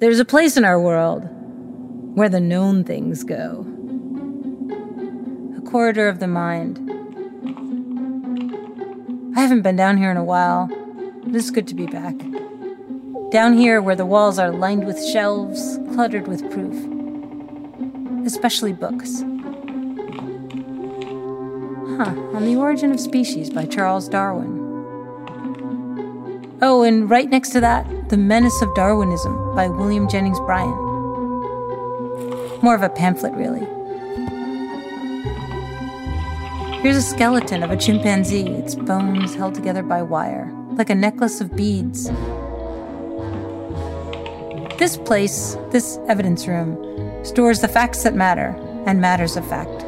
There's a place in our world where the known things go. A corridor of the mind. I haven't been down here in a while, but it's good to be back. Down here where the walls are lined with shelves, cluttered with proof. Especially books. Huh, on the origin of species by Charles Darwin. Oh, and right next to that, The Menace of Darwinism by William Jennings Bryan. More of a pamphlet, really. Here's a skeleton of a chimpanzee, its bones held together by wire, like a necklace of beads. This place, this evidence room, stores the facts that matter and matters of fact.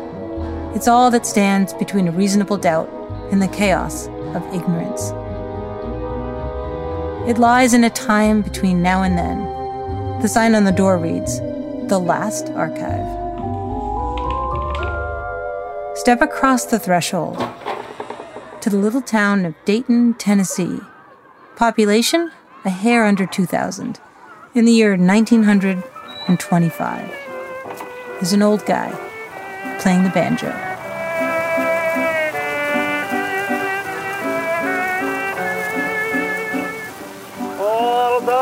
It's all that stands between a reasonable doubt and the chaos of ignorance. It lies in a time between now and then. The sign on the door reads, The Last Archive. Step across the threshold to the little town of Dayton, Tennessee. Population? A hair under 2,000. In the year 1925. There's an old guy playing the banjo.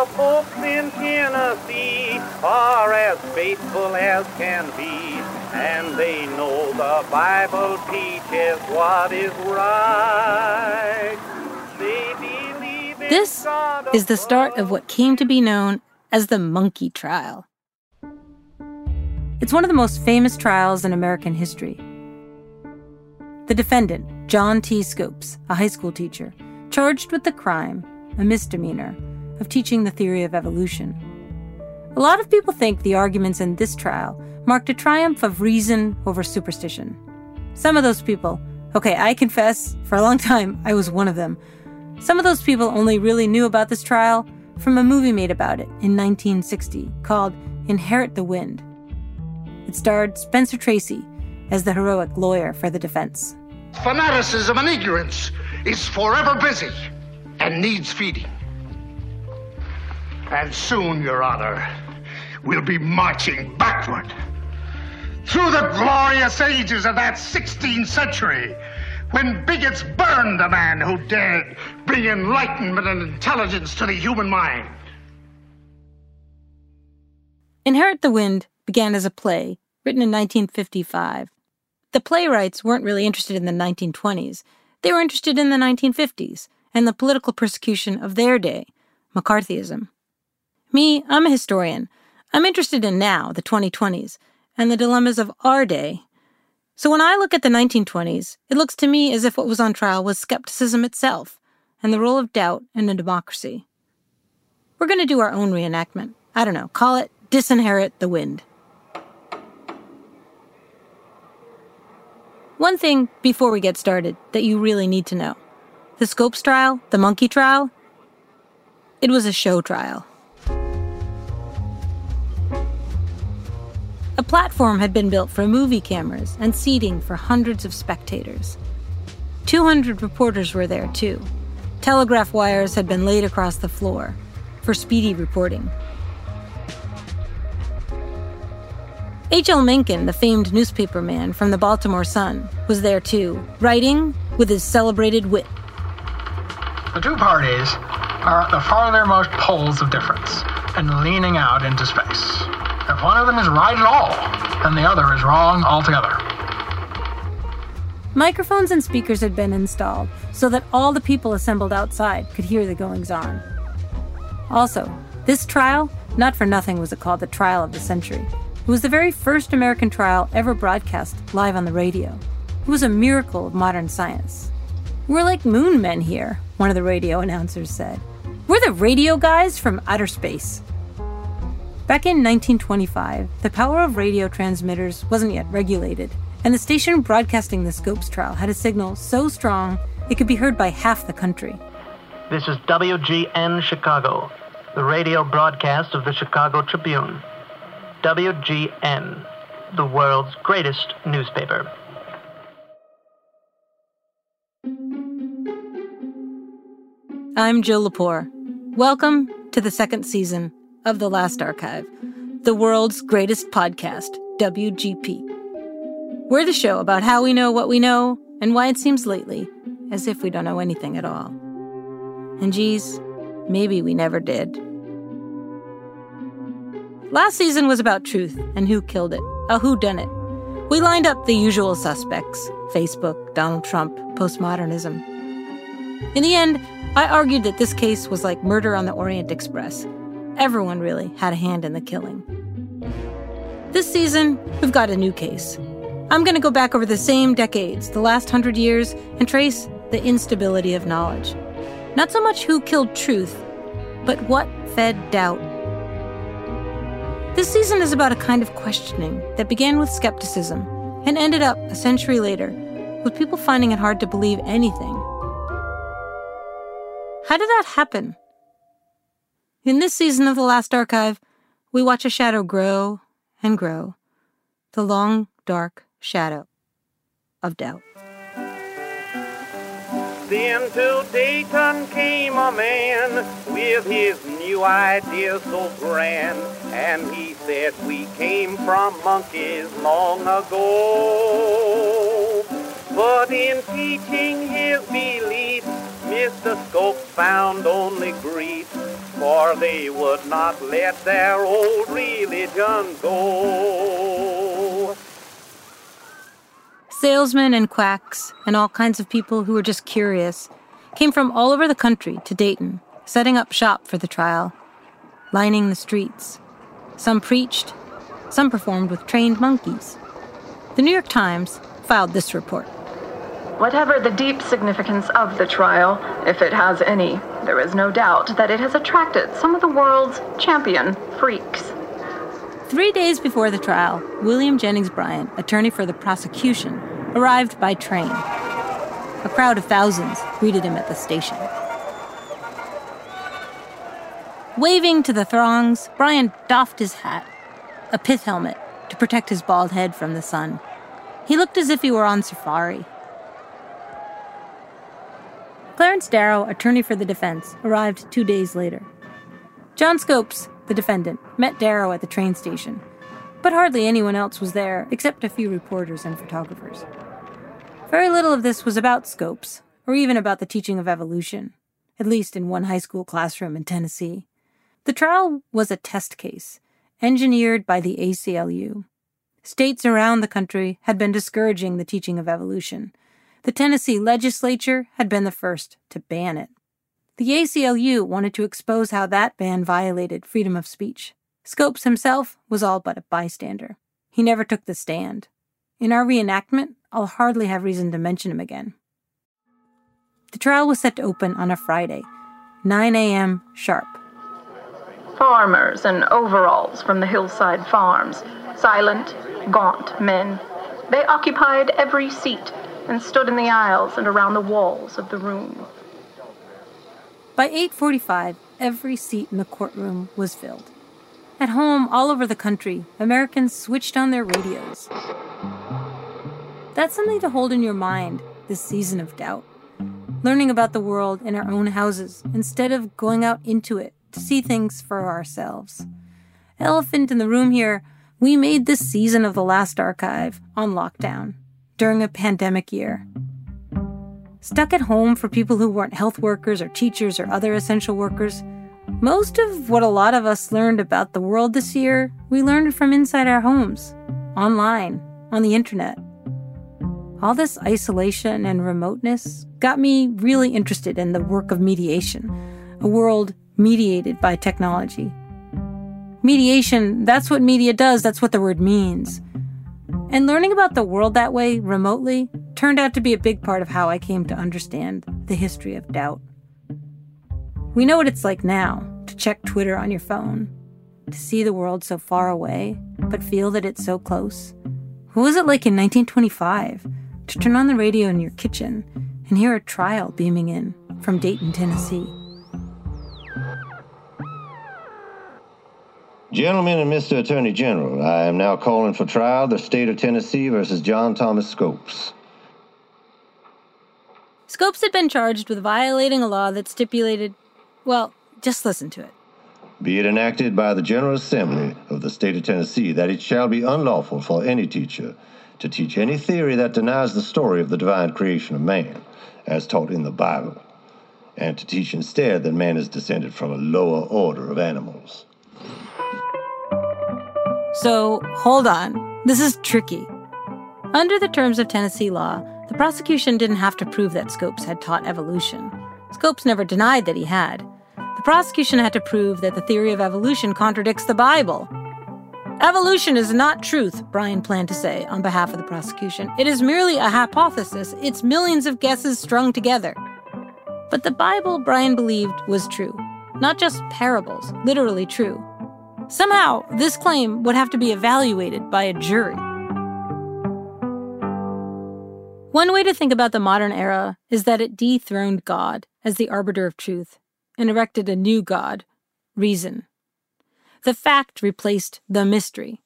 The folks in Tennessee are as faithful as can be, and they know the Bible teaches what is right. They believe in This is the start of what came to be known as the Monkey Trial. It's one of the most famous trials in American history. The defendant, John T. Scopes, a high school teacher, charged with the crime, a misdemeanor, of teaching the theory of evolution. A lot of people think the arguments in this trial marked a triumph of reason over superstition. Some of those people, okay, I confess, for a long time, I was one of them. Some of those people only really knew about this trial from a movie made about it in 1960 called Inherit the Wind. It starred Spencer Tracy as the heroic lawyer for the defense. Fanaticism and ignorance is forever busy and needs feeding. And soon, Your Honor, we'll be marching backward through the glorious ages of that 16th century when bigots burned the man who dared bring enlightenment and intelligence to the human mind. Inherit the Wind began as a play written in 1955. The playwrights weren't really interested in the 1920s. They were interested in the 1950s and the political persecution of their day, McCarthyism. Me, I'm a historian. I'm interested in now, the 2020s, and the dilemmas of our day. So when I look at the 1920s, it looks to me as if what was on trial was skepticism itself and the role of doubt in a democracy. We're going to do our own reenactment. I don't know, call it Disinherit the Wind. One thing before we get started that you really need to know the Scopes trial, the monkey trial, it was a show trial. Platform had been built for movie cameras and seating for hundreds of spectators. 200 reporters were there, too. Telegraph wires had been laid across the floor for speedy reporting. H.L. Mencken, the famed newspaperman from the Baltimore Sun, was there too, writing with his celebrated wit. The two parties are at the farthermost poles of difference and leaning out into space. If one of them is right at all, then the other is wrong altogether. Microphones and speakers had been installed so that all the people assembled outside could hear the goings on. Also, this trial, not for nothing was it called the trial of the century. It was the very first American trial ever broadcast live on the radio. It was a miracle of modern science. We're like moon men here, one of the radio announcers said. We're the radio guys from outer space. Back in 1925, the power of radio transmitters wasn't yet regulated, and the station broadcasting the Scopes trial had a signal so strong it could be heard by half the country. This is WGN Chicago, the radio broadcast of the Chicago Tribune. WGN, the world's greatest newspaper. I'm Jill Lepore. Welcome to the second season of The Last Archive, the world's greatest podcast, WGP. We're the show about how we know what we know and why it seems lately as if we don't know anything at all. And geez, maybe we never did. Last season was about truth and who killed it, a who done it. We lined up the usual suspects Facebook, Donald Trump, postmodernism. In the end, I argued that this case was like murder on the Orient Express. Everyone really had a hand in the killing. This season, we've got a new case. I'm going to go back over the same decades, the last hundred years, and trace the instability of knowledge. Not so much who killed truth, but what fed doubt. This season is about a kind of questioning that began with skepticism and ended up, a century later, with people finding it hard to believe anything. How did that happen? In this season of The Last Archive, we watch a shadow grow and grow the long, dark shadow of doubt. Then to Dayton came a man with his new ideas so grand, and he said we came from monkeys long ago. But in teaching his belief, Mr. Scopes found only grief, for they would not let their old religion go. Salesmen and quacks and all kinds of people who were just curious came from all over the country to Dayton, setting up shop for the trial, lining the streets. Some preached, some performed with trained monkeys. The New York Times filed this report. Whatever the deep significance of the trial, if it has any, there is no doubt that it has attracted some of the world's champion freaks. Three days before the trial, William Jennings Bryan, attorney for the prosecution, arrived by train. A crowd of thousands greeted him at the station. Waving to the throngs, Bryan doffed his hat, a pith helmet, to protect his bald head from the sun. He looked as if he were on safari. Clarence Darrow, attorney for the defense, arrived two days later. John Scopes, the defendant, met Darrow at the train station, but hardly anyone else was there except a few reporters and photographers. Very little of this was about Scopes, or even about the teaching of evolution, at least in one high school classroom in Tennessee. The trial was a test case, engineered by the ACLU. States around the country had been discouraging the teaching of evolution. The Tennessee legislature had been the first to ban it. The ACLU wanted to expose how that ban violated freedom of speech. Scopes himself was all but a bystander. He never took the stand. In our reenactment, I'll hardly have reason to mention him again. The trial was set to open on a Friday, 9 a.m. sharp. farmers in overalls from the hillside farms, silent, gaunt men. They occupied every seat and stood in the aisles and around the walls of the room. By 8:45, every seat in the courtroom was filled. At home, all over the country, Americans switched on their radios. That's something to hold in your mind this season of doubt. Learning about the world in our own houses instead of going out into it to see things for ourselves. Elephant in the room here, we made this season of The Last Archive on lockdown during a pandemic year. Stuck at home for people who weren't health workers or teachers or other essential workers, most of what a lot of us learned about the world this year, we learned from inside our homes, online, on the internet. All this isolation and remoteness got me really interested in the work of mediation, a world mediated by technology. Mediation, that's what media does, that's what the word means. And learning about the world that way, remotely, turned out to be a big part of how I came to understand the history of doubt. We know what it's like now to check Twitter on your phone, to see the world so far away, but feel that it's so close. What was it like in 1925 to turn on the radio in your kitchen and hear a trial beaming in from Dayton, Tennessee? Gentlemen and Mr. Attorney General, I am now calling for trial the state of Tennessee versus John Thomas Scopes. Scopes had been charged with violating a law that stipulated, well, just listen to it. Be it enacted by the General Assembly of the state of Tennessee that it shall be unlawful for any teacher to teach any theory that denies the story of the divine creation of man, as taught in the Bible, and to teach instead that man is descended from a lower order of animals. So, hold on. This is tricky. Under the terms of Tennessee law, the prosecution didn't have to prove that Scopes had taught evolution. Scopes never denied that he had. The prosecution had to prove that the theory of evolution contradicts the Bible. Evolution is not truth, Bryan planned to say on behalf of the prosecution. It is merely a hypothesis, it's millions of guesses strung together. But the Bible, Bryan believed, was true. Not just parables, literally true. Somehow, this claim would have to be evaluated by a jury. One way to think about the modern era is that it dethroned God as the arbiter of truth and erected a new God, reason. The fact replaced the mystery.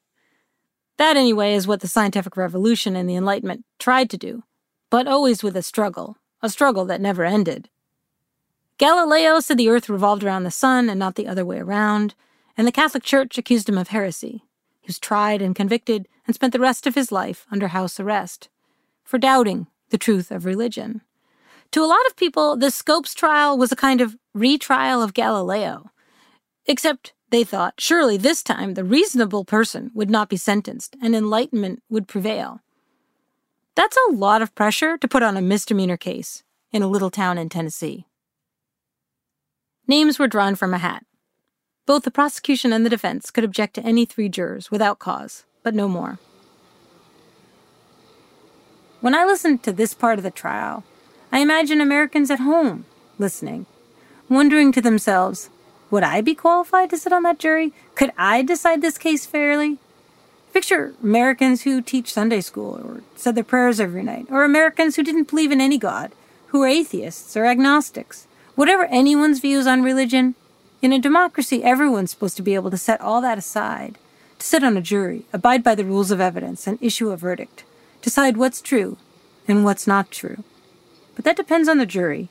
That, anyway, is what the scientific revolution and the Enlightenment tried to do, but always with a struggle, a struggle that never ended. Galileo said the earth revolved around the sun and not the other way around and the Catholic Church accused him of heresy. He was tried and convicted and spent the rest of his life under house arrest for doubting the truth of religion. To a lot of people, the Scopes trial was a kind of retrial of Galileo. Except they thought surely this time the reasonable person would not be sentenced and enlightenment would prevail. That's a lot of pressure to put on a misdemeanor case in a little town in Tennessee. Names were drawn from a hat. Both the prosecution and the defense could object to any three jurors without cause, but no more. When I listen to this part of the trial, I imagine Americans at home listening, wondering to themselves, would I be qualified to sit on that jury? Could I decide this case fairly? Picture Americans who teach Sunday school or said their prayers every night, or Americans who didn't believe in any God, who are atheists or agnostics. Whatever anyone's views on religion, in a democracy, everyone's supposed to be able to set all that aside, to sit on a jury, abide by the rules of evidence, and issue a verdict, decide what's true and what's not true. But that depends on the jury.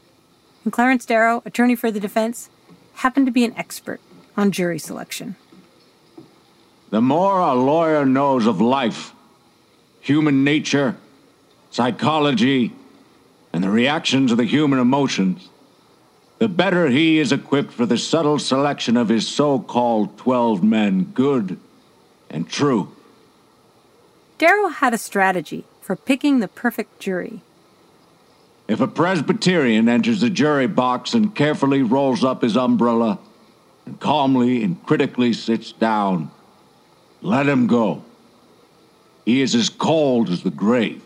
And Clarence Darrow, attorney for the defense, happened to be an expert on jury selection. The more a lawyer knows of life, human nature, psychology, and the reactions of the human emotions, the better he is equipped for the subtle selection of his so called 12 men, good and true. Darrow had a strategy for picking the perfect jury. If a Presbyterian enters the jury box and carefully rolls up his umbrella and calmly and critically sits down, let him go. He is as cold as the grave.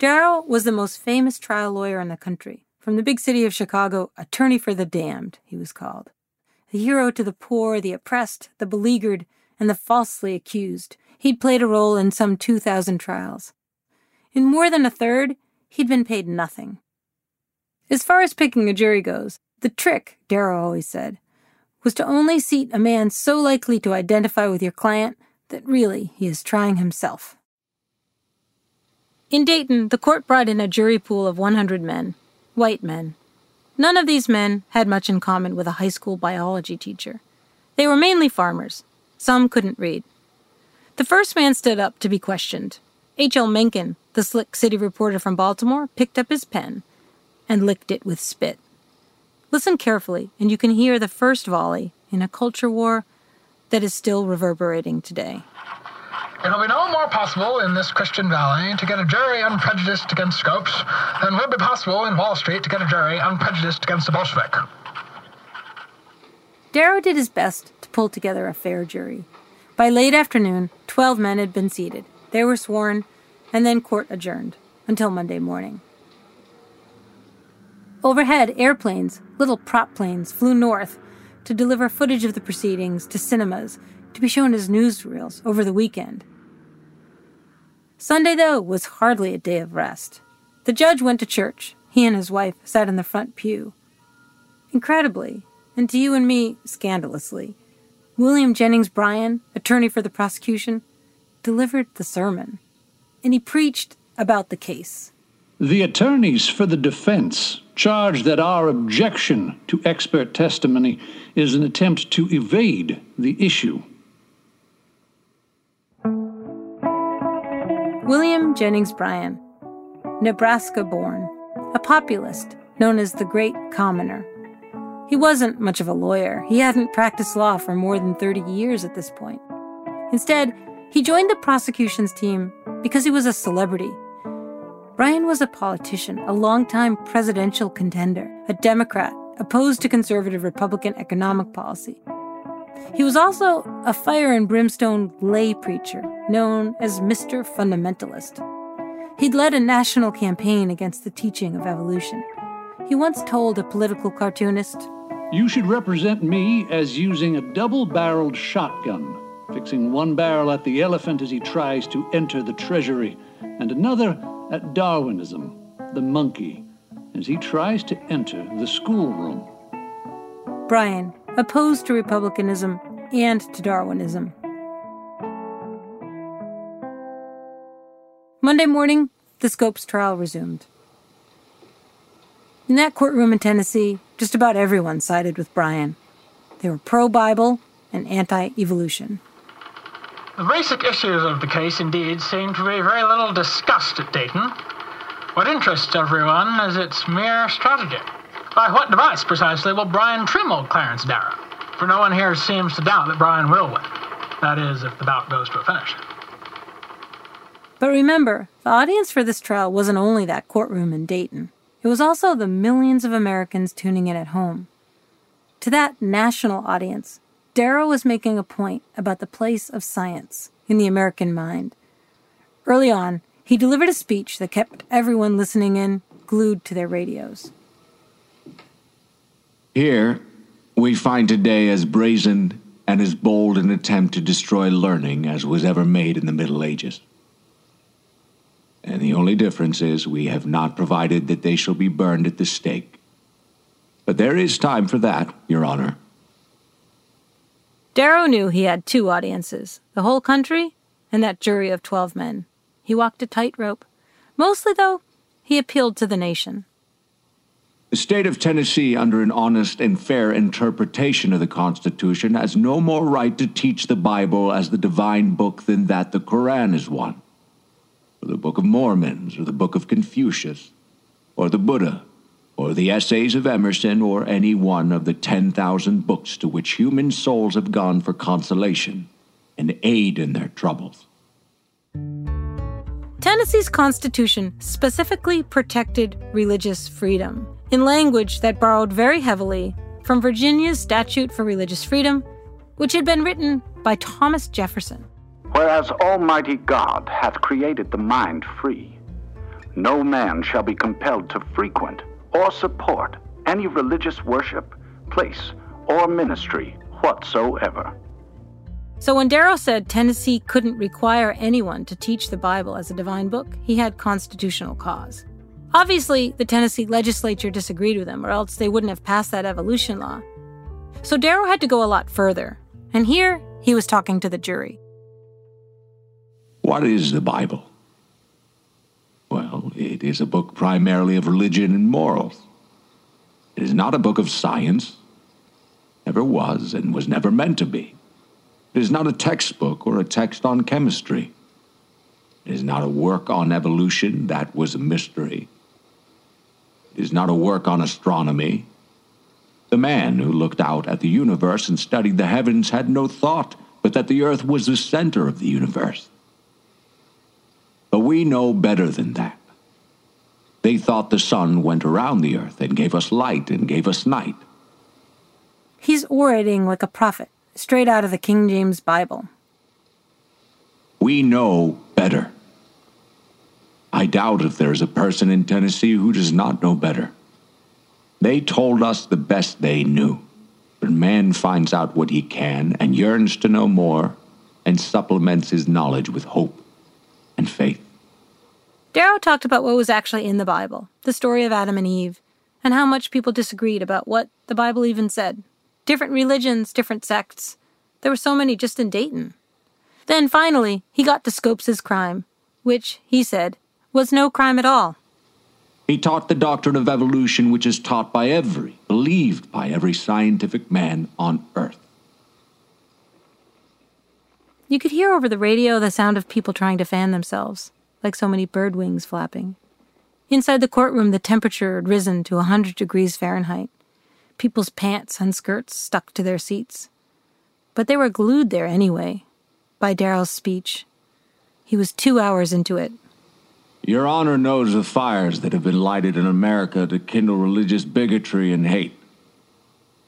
Darrow was the most famous trial lawyer in the country. From the big city of Chicago, attorney for the damned, he was called. the hero to the poor, the oppressed, the beleaguered, and the falsely accused. He'd played a role in some 2,000 trials. In more than a third, he'd been paid nothing. As far as picking a jury goes, the trick, Darrow always said, was to only seat a man so likely to identify with your client that really he is trying himself. In Dayton, the court brought in a jury pool of 100 men, white men. None of these men had much in common with a high school biology teacher. They were mainly farmers. Some couldn't read. The first man stood up to be questioned. H.L. Mencken, the slick city reporter from Baltimore, picked up his pen and licked it with spit. Listen carefully, and you can hear the first volley in a culture war that is still reverberating today. It'll be no more possible in this Christian Valley to get a jury unprejudiced against Scopes than will be possible in Wall Street to get a jury unprejudiced against the Bolshevik. Darrow did his best to pull together a fair jury. By late afternoon, 12 men had been seated. They were sworn, and then court adjourned until Monday morning. Overhead, airplanes, little prop planes, flew north to deliver footage of the proceedings to cinemas to be shown as newsreels over the weekend. Sunday, though, was hardly a day of rest. The judge went to church. He and his wife sat in the front pew. Incredibly, and to you and me, scandalously, William Jennings Bryan, attorney for the prosecution, delivered the sermon. And he preached about the case. The attorneys for the defense charge that our objection to expert testimony is an attempt to evade the issue. William Jennings Bryan, Nebraska born, a populist known as the Great Commoner. He wasn't much of a lawyer. He hadn't practiced law for more than 30 years at this point. Instead, he joined the prosecution's team because he was a celebrity Bryan was a politician, a longtime presidential contender, a Democrat opposed to conservative Republican economic policy. He was also a fire and brimstone lay preacher known as Mr. Fundamentalist. He'd led a national campaign against the teaching of evolution. He once told a political cartoonist, You should represent me as using a double barreled shotgun, fixing one barrel at the elephant as he tries to enter the treasury, and another at Darwinism, the monkey, as he tries to enter the schoolroom. Bryan, opposed to republicanism and to Darwinism. Monday morning, the Scopes trial resumed. In that courtroom in Tennessee, just about everyone sided with Bryan. They were pro Bible and anti evolution. The basic issues of the case, indeed, seem to be very little discussed at Dayton. What interests everyone is its mere strategy. By what device, precisely, will Bryan trim Clarence Darrow? For no one here seems to doubt that Bryan will win. That is, if the bout goes to a finish. But remember, the audience for this trial wasn't only that courtroom in Dayton. It was also the millions of Americans tuning in at home. To that national audience, Darrow was making a point about the place of science in the American mind. Early on, he delivered a speech that kept everyone listening in glued to their radios. Here, we find today as brazen and as bold an attempt to destroy learning as was ever made in the Middle Ages. And the only difference is we have not provided that they shall be burned at the stake. But there is time for that, Your Honor. Darrow knew he had two audiences the whole country and that jury of 12 men. He walked a tightrope. Mostly, though, he appealed to the nation. The state of Tennessee, under an honest and fair interpretation of the Constitution, has no more right to teach the Bible as the divine book than that the Koran is one, or the Book of Mormons, or the Book of Confucius, or the Buddha, or the essays of Emerson, or any one of the 10,000 books to which human souls have gone for consolation and aid in their troubles. Tennessee's Constitution specifically protected religious freedom in language that borrowed very heavily from Virginia's Statute for Religious Freedom, which had been written by Thomas Jefferson. Whereas Almighty God hath created the mind free, no man shall be compelled to frequent or support any religious worship, place, or ministry whatsoever. So when Darrow said Tennessee couldn't require anyone to teach the Bible as a divine book, he had constitutional cause. Obviously, the Tennessee legislature disagreed with him, or else they wouldn't have passed that evolution law. So Darrow had to go a lot further. And here, he was talking to the jury. What is the Bible? Well, it is a book primarily of religion and morals. It is not a book of science, never was, and was never meant to be. It is not a textbook or a text on chemistry. It is not a work on evolution, that was a mystery. Is not a work on astronomy. The man who looked out at the universe and studied the heavens had no thought but that the earth was the center of the universe. But we know better than that. They thought the sun went around the earth and gave us light and gave us night. He's orating like a prophet, straight out of the King James Bible. We know better. I doubt if there is a person in Tennessee who does not know better. They told us the best they knew. But man finds out what he can and yearns to know more and supplements his knowledge with hope and faith. Darrow talked about what was actually in the Bible, the story of Adam and Eve, and how much people disagreed about what the Bible even said. Different religions, different sects. There were so many just in Dayton. Then finally, he got to Scopes' crime, which, he said, was no crime at all. He taught the doctrine of evolution, which is taught by every, believed by every scientific man on earth. You could hear over the radio the sound of people trying to fan themselves, like so many bird wings flapping. Inside the courtroom, the temperature had risen to a 100 degrees Fahrenheit. People's pants and skirts stuck to their seats. But they were glued there anyway, by Darrow's speech. He was two hours into it. Your Honor knows the fires that have been lighted in America to kindle religious bigotry and hate.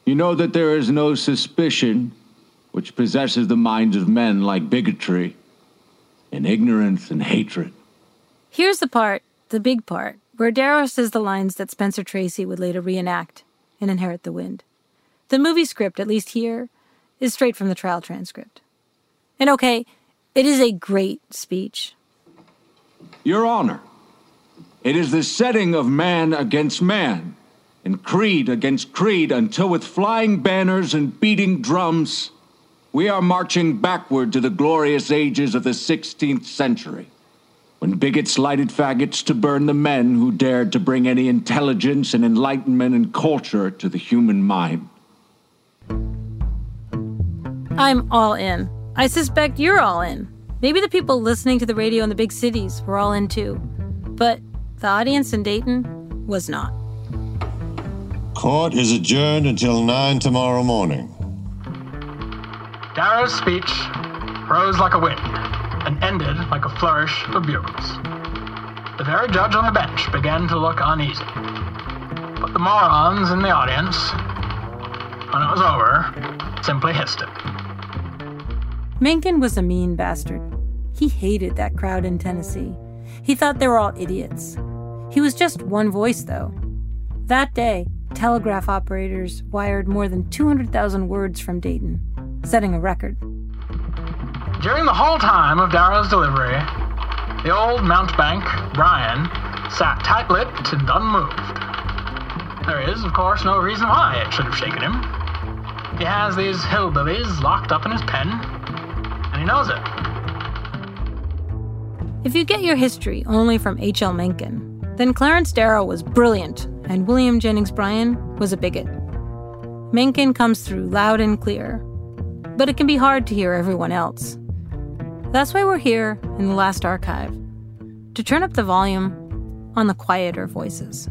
You know that there is no suspicion which possesses the minds of men like bigotry and ignorance and hatred. Here's the part, the big part, where Darrow says the lines that Spencer Tracy would later reenact in Inherit the Wind. The movie script, at least here, is straight from the trial transcript. And okay, it is a great speech. Your Honor, it is the setting of man against man, and creed against creed, until with flying banners and beating drums, we are marching backward to the glorious ages of the 16th century, when bigots lighted faggots to burn the men who dared to bring any intelligence and enlightenment and culture to the human mind. I'm all in. I suspect you're all in. Maybe the people listening to the radio in the big cities were all in too. But the audience in Dayton was not. Court is adjourned until 9 tomorrow morning. Darrow's speech rose like a wind and ended like a flourish of bugles. The very judge on the bench began to look uneasy. But the morons in the audience, when it was over, simply hissed it. Mencken was a mean bastard. He hated that crowd in Tennessee. He thought they were all idiots. He was just one voice, though. That day, telegraph operators wired more than 200,000 words from Dayton, setting a record. During the whole time of Darrow's delivery, the old mountebank, Bryan, sat tight lipped and unmoved. There is, of course, no reason why it should have shaken him. He has these hillbillies locked up in his pen, and he knows it. If you get your history only from H.L. Mencken, then Clarence Darrow was brilliant and William Jennings Bryan was a bigot. Mencken comes through loud and clear, but it can be hard to hear everyone else. That's why we're here in the last archive to turn up the volume on the quieter voices.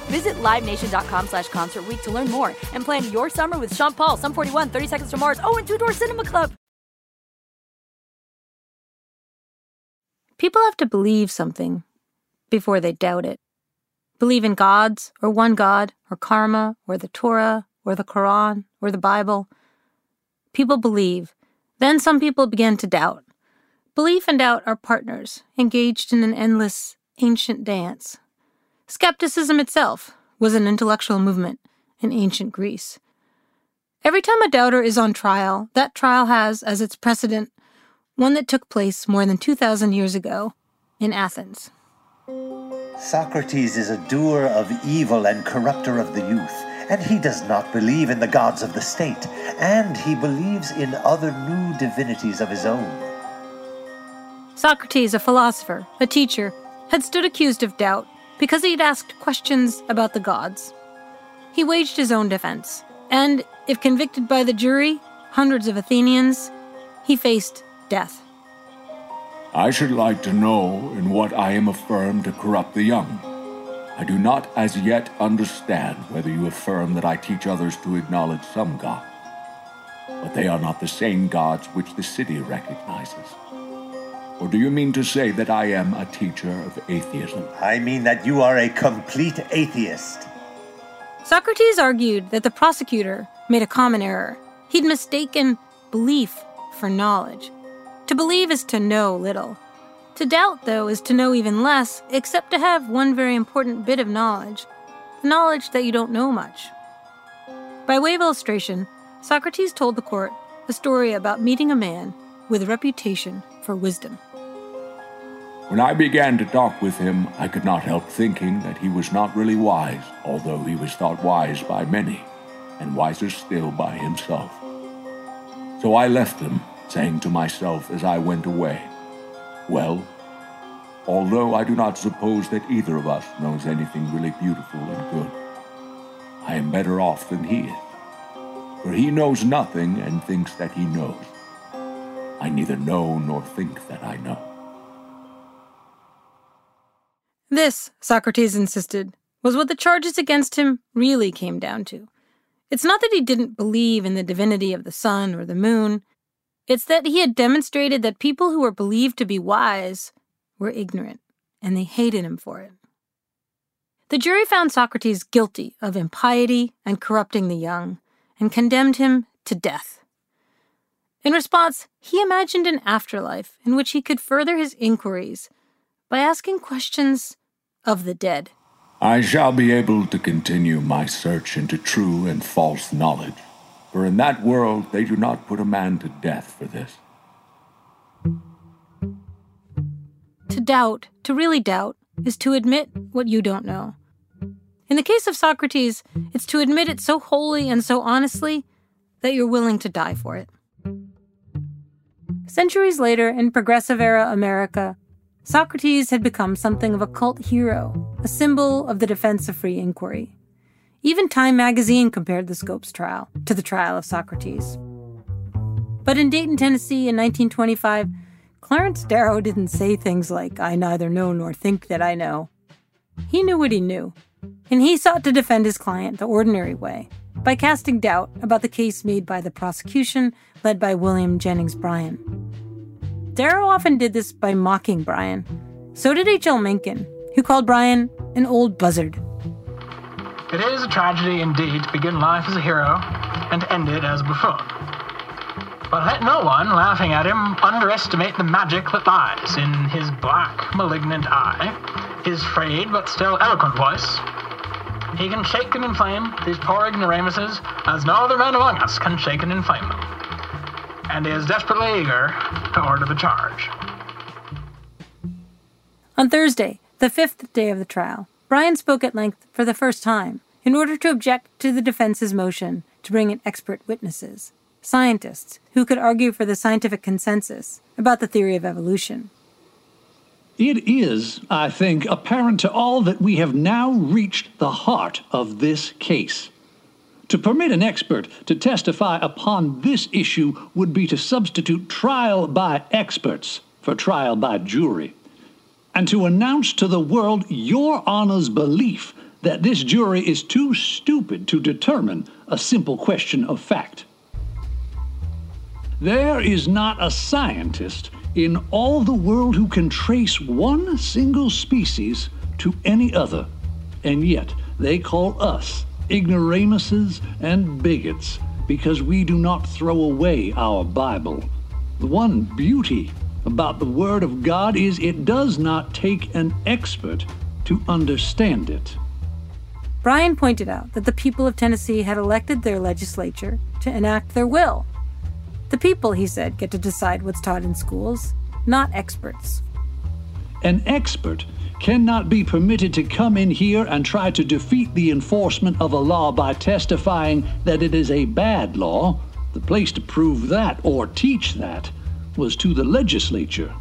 Visit LiveNation.com slash Concert to learn more and plan your summer with Sean Paul, Sum 41, 30 Seconds to Mars, oh, and Two Door Cinema Club. People have to believe something before they doubt it. Believe in gods, or one God, or karma, or the Torah, or the Quran, or the Bible. People believe. Then some people begin to doubt. Belief and doubt are partners, engaged in an endless, ancient dance. Skepticism itself was an intellectual movement in ancient Greece. Every time a doubter is on trial, that trial has as its precedent one that took place more than 2,000 years ago in Athens. Socrates is a doer of evil and corrupter of the youth, and he does not believe in the gods of the state, and he believes in other new divinities of his own. Socrates, a philosopher, a teacher, had stood accused of doubt because he had asked questions about the gods. He waged his own defense, and if convicted by the jury, hundreds of Athenians, he faced death. I should like to know in what I am affirmed to corrupt the young. I do not as yet understand whether you affirm that I teach others to acknowledge some God, but they are not the same gods which the city recognizes. Or do you mean to say that I am a teacher of atheism? I mean that you are a complete atheist. Socrates argued that the prosecutor made a common error. He'd mistaken belief for knowledge. To believe is to know little. To doubt, though, is to know even less, except to have one very important bit of knowledge the knowledge that you don't know much. By way of illustration, Socrates told the court a story about meeting a man with a reputation for wisdom. When I began to talk with him, I could not help thinking that he was not really wise, although he was thought wise by many, and wiser still by himself. So I left him saying to myself as I went away, Well, although I do not suppose that either of us knows anything really beautiful and good, I am better off than he is. For he knows nothing and thinks that he knows. I neither know nor think that I know. This, Socrates insisted, was what the charges against him really came down to. It's not that he didn't believe in the divinity of the sun or the moon. It's that he had demonstrated that people who were believed to be wise were ignorant, and they hated him for it. The jury found Socrates guilty of impiety and corrupting the young, and condemned him to death. In response, he imagined an afterlife in which he could further his inquiries by asking questions of the dead. I shall be able to continue my search into true and false knowledge for in that world they do not put a man to death for this. To doubt, to really doubt, is to admit what you don't know. In the case of Socrates, it's to admit it so wholly and so honestly that you're willing to die for it. Centuries later, in progressive era America, Socrates had become something of a cult hero, a symbol of the defense of free inquiry. Even Time magazine compared the Scopes trial to the trial of Socrates. But in Dayton, Tennessee in 1925, Clarence Darrow didn't say things like, I neither know nor think that I know. He knew what he knew, and he sought to defend his client the ordinary way by casting doubt about the case made by the prosecution led by William Jennings Bryan. Darrow often did this by mocking Bryan. So did H.L. Mencken, who called Bryan an old buzzard. It is a tragedy indeed to begin life as a hero and end it as a buffoon. But let no one, laughing at him, underestimate the magic that lies in his black, malignant eye, his frayed but still eloquent voice. He can shake and inflame these poor ignoramuses as no other man among us can shake and inflame them. And is desperately eager to order the charge. On Thursday, the fifth day of the trial, Bryan spoke at length for the first time in order to object to the defense's motion to bring in expert witnesses, scientists who could argue for the scientific consensus about the theory of evolution. It is, I think, apparent to all that we have now reached the heart of this case. To permit an expert to testify upon this issue would be to substitute trial by experts for trial by jury and to announce to the world your Honor's belief that this jury is too stupid to determine a simple question of fact. There is not a scientist in all the world who can trace one single species to any other, and yet they call us ignoramuses and bigots because we do not throw away our Bible. The one beauty about the Word of God is it does not take an expert to understand it. Bryan pointed out that the people of Tennessee had elected their legislature to enact their will. The people, he said, get to decide what's taught in schools, not experts. An expert cannot be permitted to come in here and try to defeat the enforcement of a law by testifying that it is a bad law. The place to prove that or teach that was to the legislature.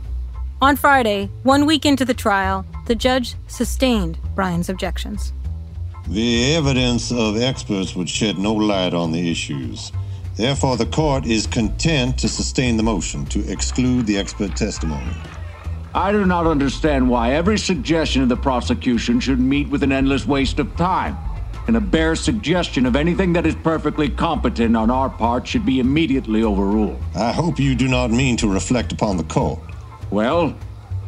On Friday, one week into the trial, the judge sustained Bryan's objections. The evidence of experts would shed no light on the issues. Therefore, the court is content to sustain the motion to exclude the expert testimony. I do not understand why every suggestion of the prosecution should meet with an endless waste of time. And a bare suggestion of anything that is perfectly competent on our part should be immediately overruled. I hope you do not mean to reflect upon the court. Well,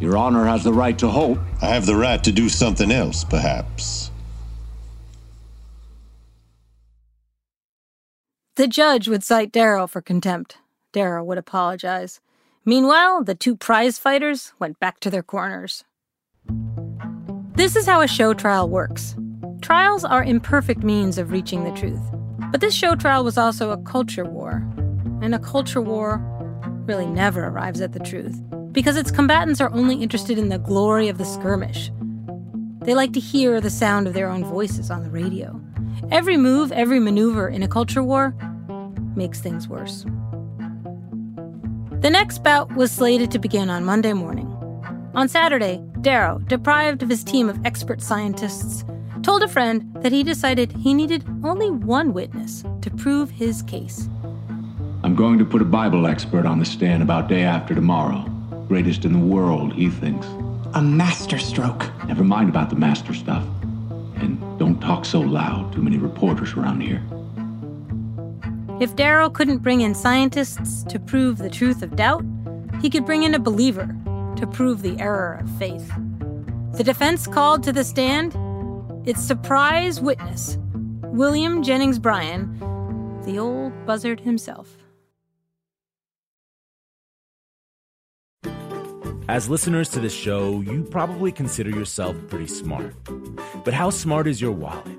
Your Honor has the right to hope. I have the right to do something else, perhaps. The judge would cite Darrow for contempt. Darrow would apologize. Meanwhile, the two prize fighters went back to their corners. This is how a show trial works. Trials are imperfect means of reaching the truth. But this show trial was also a culture war. And a culture war really never arrives at the truth because its combatants are only interested in the glory of the skirmish. They like to hear the sound of their own voices on the radio. Every move, every maneuver in a culture war makes things worse. The next bout was slated to begin on Monday morning. On Saturday, Darrow, deprived of his team of expert scientists, told a friend that he decided he needed only one witness to prove his case. I'm going to put a Bible expert on the stand about day after tomorrow. Greatest in the world, he thinks. A masterstroke. Never mind about the master stuff. And don't talk so loud. Too many reporters around here. If Darrow couldn't bring in scientists to prove the truth of doubt, he could bring in a believer to prove the error of faith. The defense called to the stand its surprise witness, William Jennings Bryan, the old buzzard himself. As listeners to this show, you probably consider yourself pretty smart. But how smart is your wallet?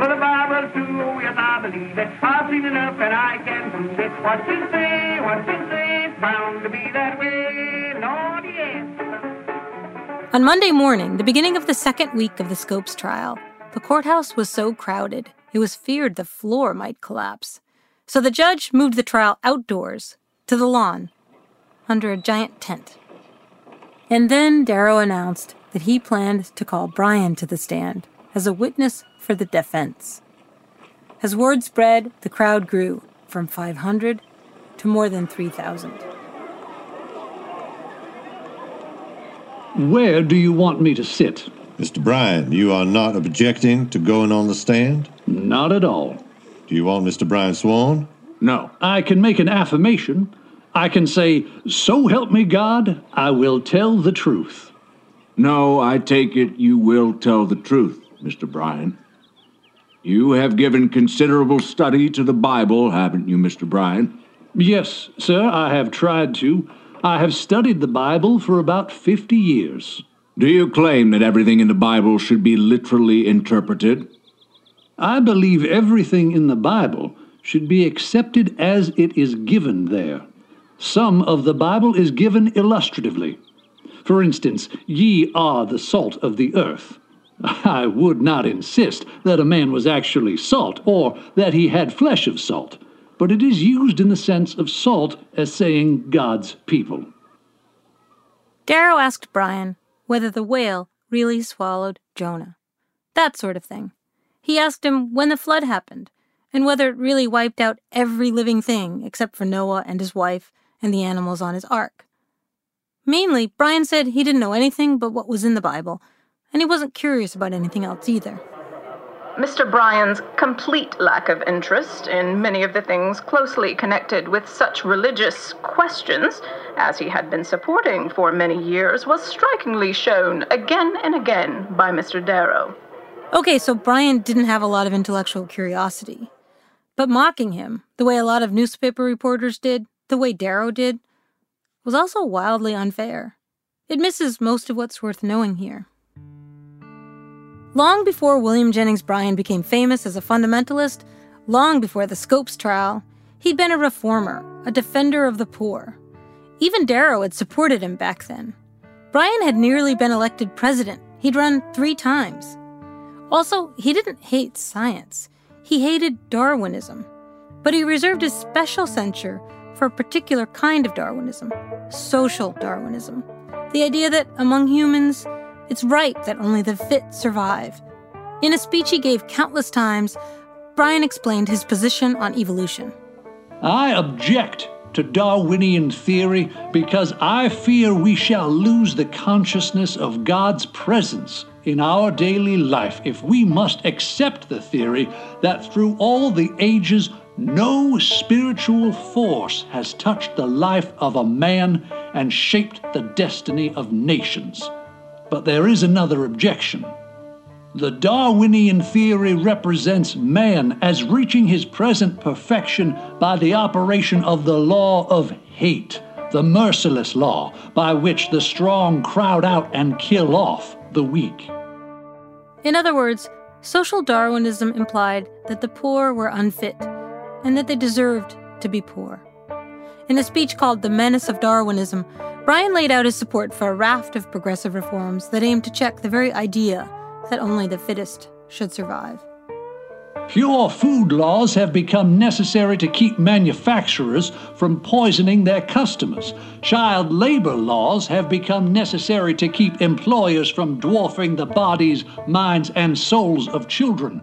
For the Bible too, yes, I believe it. I've seen enough and I can prove it. What you say, what you say, it's bound to be that way. Lord, yes. On Monday morning, the beginning of the second week of the Scopes trial, the courthouse was so crowded it was feared the floor might collapse. So the judge moved the trial outdoors to the lawn under a giant tent. And then Darrow announced that he planned to call Bryan to the stand as a witness for the defense. As word spread, the crowd grew from 500 to more than 3,000. Where do you want me to sit? Mr. Bryan, you are not objecting to going on the stand? Not at all. Do you want Mr. Bryan sworn? No. I can make an affirmation. I can say, So help me God, I will tell the truth. No, I take it you will tell the truth, Mr. Bryan. You have given considerable study to the Bible, haven't you, Mr. Bryan? Yes, sir, I have tried to. I have studied the Bible for about 50 years. Do you claim that everything in the Bible should be literally interpreted? I believe everything in the Bible should be accepted as it is given there. Some of the Bible is given illustratively. For instance, ye are the salt of the earth. I would not insist that a man was actually salt or that he had flesh of salt, but it is used in the sense of salt as saying God's people. Darrow asked Bryan whether the whale really swallowed Jonah. That sort of thing. He asked him when the flood happened and whether it really wiped out every living thing except for Noah and his wife and the animals on his ark. Mainly, Bryan said he didn't know anything but what was in the Bible, and he wasn't curious about anything else either. Mr. Bryan's complete lack of interest in many of the things closely connected with such religious questions as he had been supporting for many years was strikingly shown again and again by Mr. Darrow. Okay, so Bryan didn't have a lot of intellectual curiosity. But mocking him, the way a lot of newspaper reporters did, the way Darrow did, was also wildly unfair. It misses most of what's worth knowing here. Long before William Jennings Bryan became famous as a fundamentalist, long before the Scopes trial, he'd been a reformer, a defender of the poor. Even Darrow had supported him back then. Bryan had nearly been elected president. He'd run three times. Also, he didn't hate science. He hated Darwinism. But he reserved his special censure for a particular kind of Darwinism social Darwinism. The idea that among humans, it's right that only the fit survive. In a speech he gave countless times, Bryan explained his position on evolution. I object to Darwinian theory because I fear we shall lose the consciousness of God's presence in our daily life if we must accept the theory that through all the ages No spiritual force has touched the life of a man and shaped the destiny of nations. But there is another objection. The Darwinian theory represents man as reaching his present perfection by the operation of the law of hate, the merciless law by which the strong crowd out and kill off the weak. In other words, social Darwinism implied that the poor were unfit and that they deserved to be poor. In a speech called The Menace of Darwinism, Bryan laid out his support for a raft of progressive reforms that aimed to check the very idea that only the fittest should survive. Pure food laws have become necessary to keep manufacturers from poisoning their customers. Child labor laws have become necessary to keep employers from dwarfing the bodies, minds, and souls of children.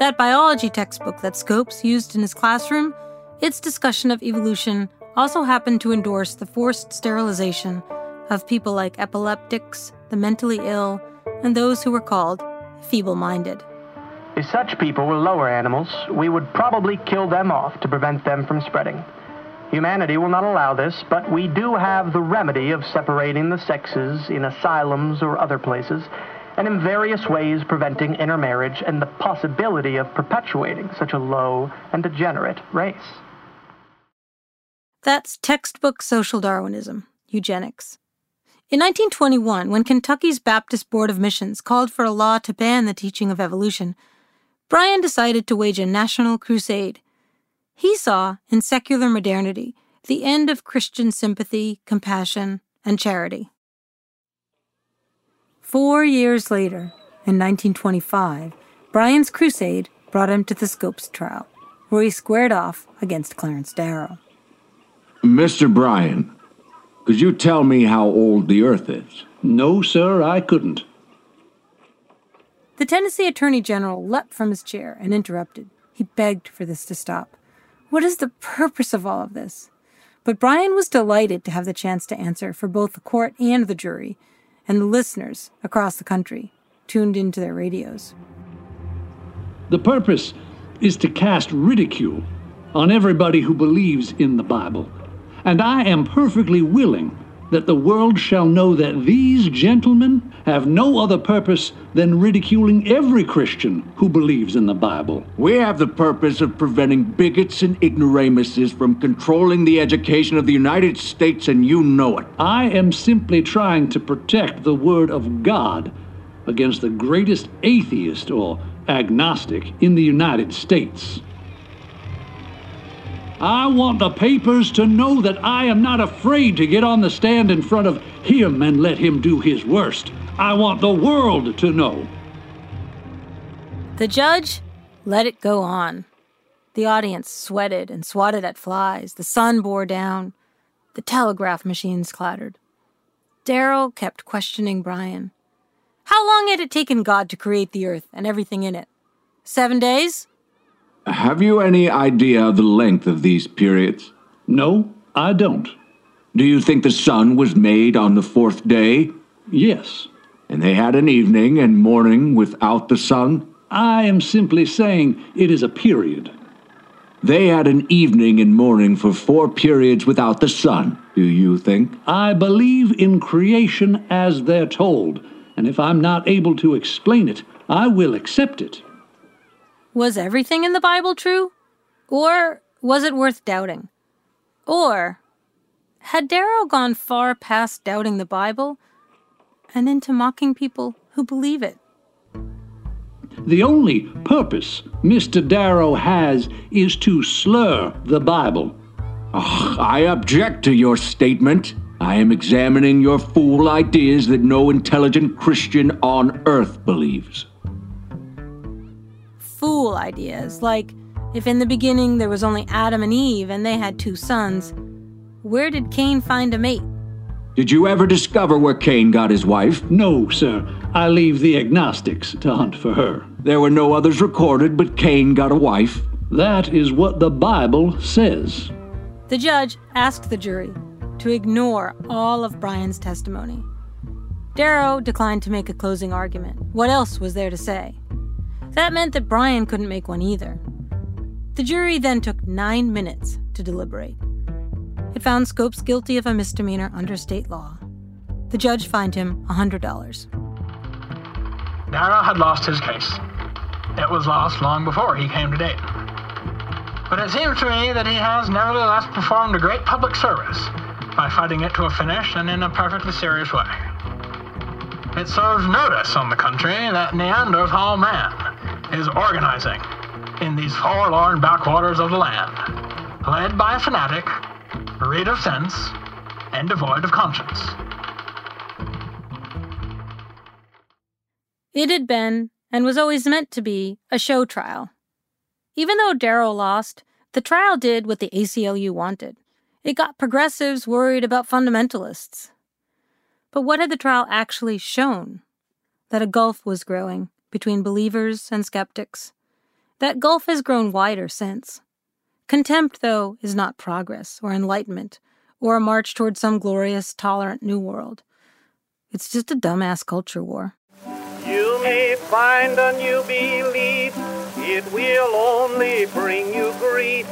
That biology textbook that Scopes used in his classroom, its discussion of evolution also happened to endorse the forced sterilization of people like epileptics, the mentally ill, and those who were called feeble minded. If such people were lower animals, we would probably kill them off to prevent them from spreading. Humanity will not allow this, but we do have the remedy of separating the sexes in asylums or other places, and in various ways preventing intermarriage and the possibility of perpetuating such a low and degenerate race. That's textbook social Darwinism, eugenics. In 1921, when Kentucky's Baptist Board of Missions called for a law to ban the teaching of evolution, Bryan decided to wage a national crusade. He saw in secular modernity the end of Christian sympathy, compassion, and charity. Four years later, in 1925, Bryan's crusade brought him to the Scopes trial, where he squared off against Clarence Darrow. Mr. Bryan, could you tell me how old the Earth is? No, sir, I couldn't. The Tennessee Attorney General leapt from his chair and interrupted. He begged for this to stop. What is the purpose of all of this? But Bryan was delighted to have the chance to answer for both the court and the jury, and the listeners across the country tuned into their radios. The purpose is to cast ridicule on everybody who believes in the Bible. And I am perfectly willing that the world shall know that these gentlemen have no other purpose than ridiculing every Christian who believes in the Bible. We have the purpose of preventing bigots and ignoramuses from controlling the education of the United States, and you know it. I am simply trying to protect the Word of God against the greatest atheist or agnostic in the United States. I want the papers to know that I am not afraid to get on the stand in front of him and let him do his worst. I want the world to know. The judge let it go on. The audience sweated and swatted at flies. The sun bore down. The telegraph machines clattered. Darrow kept questioning Bryan. How long had it taken God to create the earth and everything in it? Seven days? Have you any idea of the length of these periods? No, I don't. Do you think the sun was made on the fourth day? Yes. And they had an evening and morning without the sun? I am simply saying it is a period. They had an evening and morning for four periods without the sun, do you think? I believe in creation as they're told, and if I'm not able to explain it, I will accept it. Was everything in the Bible true? Or was it worth doubting? Or had Darrow gone far past doubting the Bible and into mocking people who believe it? The only purpose Mr. Darrow has is to slur the Bible. Oh, I object to your statement. I am examining your fool ideas that no intelligent Christian on earth believes fool ideas, like if in the beginning there was only Adam and Eve and they had two sons, where did Cain find a mate? Did you ever discover where Cain got his wife? No, sir. I leave the agnostics to hunt for her. There were no others recorded, but Cain got a wife. That is what the Bible says. The judge asked the jury to ignore all of Bryan's testimony. Darrow declined to make a closing argument. What else was there to say? That meant that Bryan couldn't make one either. The jury then took nine minutes to deliberate. It found Scopes guilty of a misdemeanor under state law. The judge fined him $100. Darrow had lost his case. It was lost long before he came to Dayton. But it seems to me that he has nevertheless performed a great public service by fighting it to a finish and in a perfectly serious way. It serves notice on the country that Neanderthal man is organizing in these forlorn backwaters of the land, led by a fanatic, rid of sense, and devoid of conscience. It had been, and was always meant to be, a show trial. Even though Darrow lost, the trial did what the ACLU wanted. It got progressives worried about fundamentalists. But what had the trial actually shown? That a gulf was growing between believers and skeptics. That gulf has grown wider since. Contempt, though, is not progress or enlightenment or a march toward some glorious, tolerant new world. It's just a dumbass culture war. You may find a new belief, it will only bring you grief.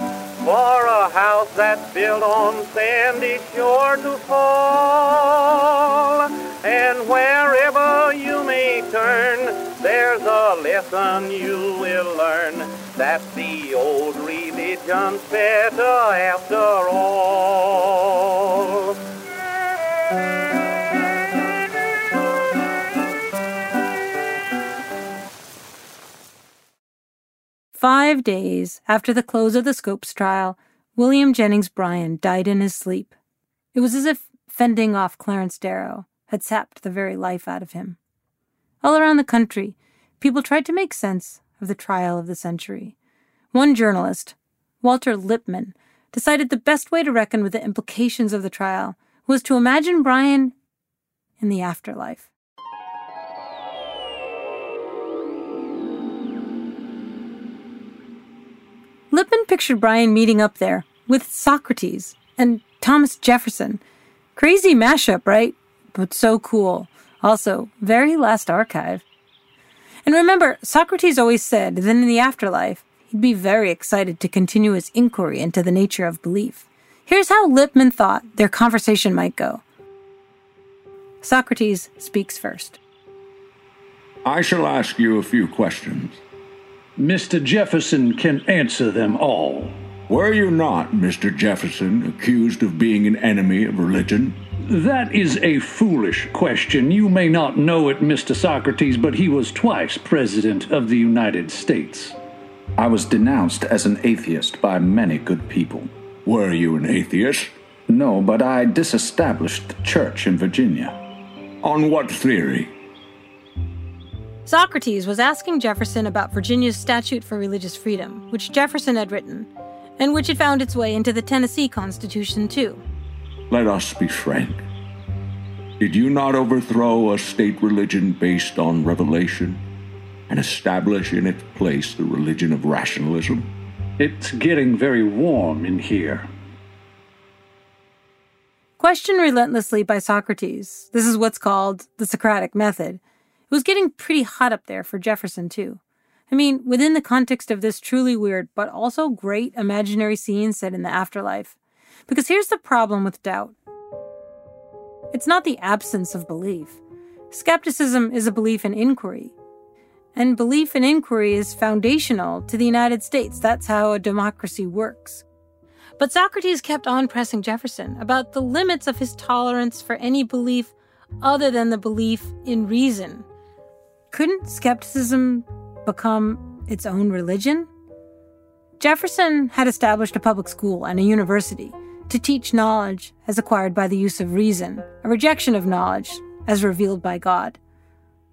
For a house that's built on sand is sure to fall. And wherever you may turn, there's a lesson you will learn. That the old religion's better after all. Five days after the close of the Scopes trial, William Jennings Bryan died in his sleep. It was as if fending off Clarence Darrow had sapped the very life out of him. All around the country, people tried to make sense of the trial of the century. One journalist, Walter Lippmann, decided the best way to reckon with the implications of the trial was to imagine Bryan in the afterlife. Lippmann pictured Bryan meeting up there with Socrates and Thomas Jefferson. Crazy mashup, right? But so cool. Also, very last archive. And remember, Socrates always said that in the afterlife, he'd be very excited to continue his inquiry into the nature of belief. Here's how Lippmann thought their conversation might go. Socrates speaks first. I shall ask you a few questions. Mr. Jefferson can answer them all. Were you not, Mr. Jefferson, accused of being an enemy of religion? That is a foolish question. You may not know it, Mr. Socrates, but he was twice President of the United States. I was denounced as an atheist by many good people. Were you an atheist? No, but I disestablished the church in Virginia. On what theory? Socrates was asking Jefferson about Virginia's statute for religious freedom, which Jefferson had written, and which had found its way into the Tennessee Constitution, too. Let us be frank. Did you not overthrow a state religion based on revelation and establish in its place the religion of rationalism? It's getting very warm in here. Questioned relentlessly by Socrates, this is what's called the Socratic method. It was getting pretty hot up there for Jefferson, too. I mean, within the context of this truly weird, but also great imaginary scene set in the afterlife. Because here's the problem with doubt it's not the absence of belief. Skepticism is a belief in inquiry. And belief in inquiry is foundational to the United States. That's how a democracy works. But Socrates kept on pressing Jefferson about the limits of his tolerance for any belief other than the belief in reason. Couldn't skepticism become its own religion? Jefferson had established a public school and a university to teach knowledge as acquired by the use of reason, a rejection of knowledge as revealed by God.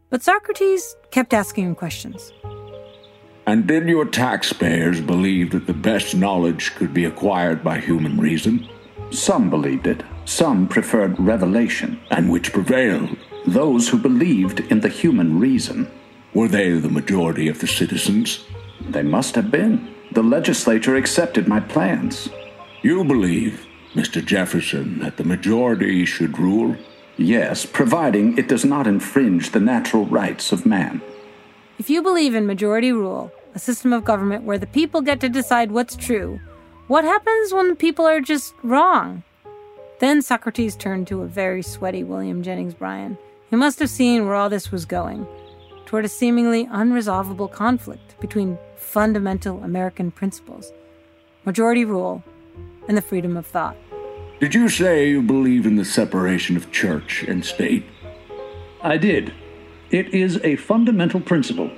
But Socrates kept asking him questions. And did your taxpayers believe that the best knowledge could be acquired by human reason? Some believed it, some preferred revelation. And which prevailed? Those who believed in the human reason. Were they the majority of the citizens? They must have been. The legislature accepted my plans. You believe, Mr. Jefferson, that the majority should rule? Yes, providing it does not infringe the natural rights of man. If you believe in majority rule, a system of government where the people get to decide what's true. What happens when the people are just wrong? Then Socrates turned to a very sweaty William Jennings Bryan, who must have seen where all this was going toward a seemingly unresolvable conflict between fundamental American principles majority rule and the freedom of thought. Did you say you believe in the separation of church and state? I did. It is a fundamental principle.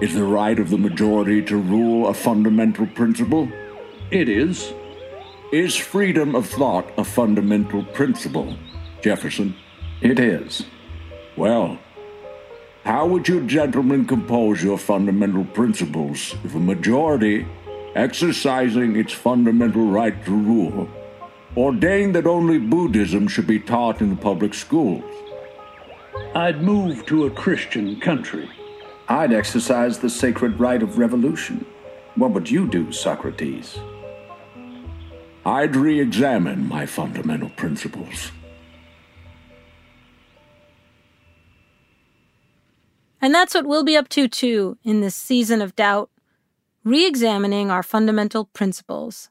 Is the right of the majority to rule a fundamental principle? It is. Is freedom of thought a fundamental principle, Jefferson? It is. Well, how would you gentlemen compose your fundamental principles if a majority, exercising its fundamental right to rule, ordained that only Buddhism should be taught in the public schools? I'd move to a Christian country. I'd exercise the sacred right of revolution. What would you do, Socrates? I'd re examine my fundamental principles. And that's what we'll be up to too in this season of doubt, re examining our fundamental principles.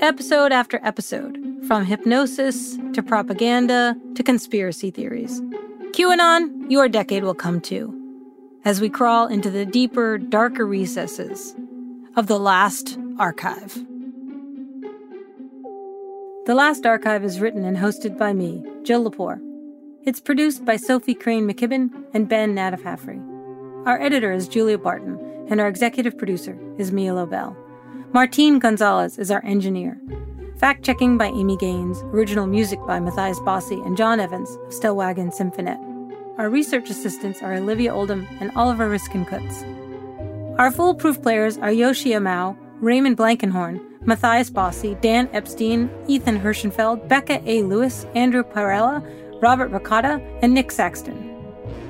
Episode after episode, from hypnosis to propaganda to conspiracy theories. QAnon, your decade will come too, as we crawl into the deeper, darker recesses of the last archive. The Last Archive is written and hosted by me, Jill Lepore. It's produced by Sophie Crane McKibben and Ben Naddaff-Hafrey. Our editor is Julia Barton, and our executive producer is Mia Lobel. Martine Gonzalez is our engineer. Fact checking by Amy Gaines, original music by Matthias Bossi and John Evans of Stellwagen Symphonette. Our research assistants are Olivia Oldham and Oliver Riskin-Kutz. Our foolproof players are Yoshi Amau, Raymond Blankenhorn, Matthias Bossi, Dan Epstein, Ethan Hirschenfeld, Becca A. Lewis, Andrew Parella, Robert Ricotta, and Nick Saxton.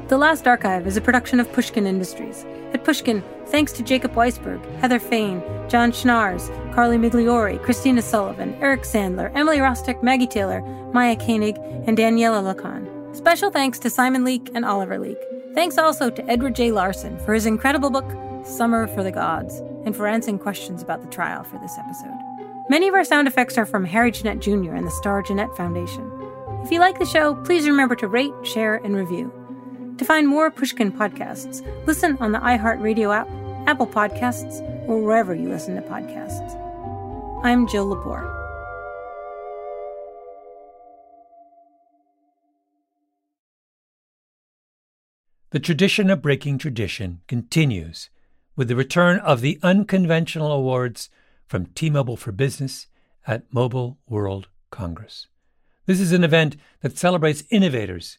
The Last Archive is a production of Pushkin Industries. At Pushkin, thanks to Jacob Weisberg, Heather Fain, John Schnaars, Carly Migliori, Christina Sullivan, Eric Sandler, Emily Rostek, Maggie Taylor, Maya Koenig, and Daniela Lacan. Special thanks to Simon Leek and Oliver Leek. Thanks also to Edward J. Larson for his incredible book, Summer for the Gods, and for answering questions about the trial for this episode. Many of our sound effects are from Harry Jeanette Jr. and the Star Jeanette Foundation. If you like the show, please remember to rate, share, and review. To find more Pushkin podcasts, listen on the iHeartRadio app, Apple Podcasts, or wherever you listen to podcasts. I'm Jill Lepore. The tradition of breaking tradition continues with the return of the unconventional awards from T Mobile for Business at Mobile World Congress. This is an event that celebrates innovators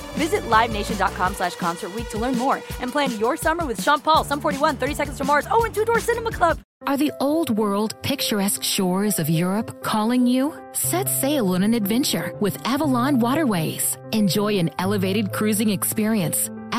Visit LiveNation.com slash Concert to learn more and plan your summer with Sean Paul, Sum 41, 30 Seconds to Mars, oh, and Two Door Cinema Club. Are the old world picturesque shores of Europe calling you? Set sail on an adventure with Avalon Waterways. Enjoy an elevated cruising experience.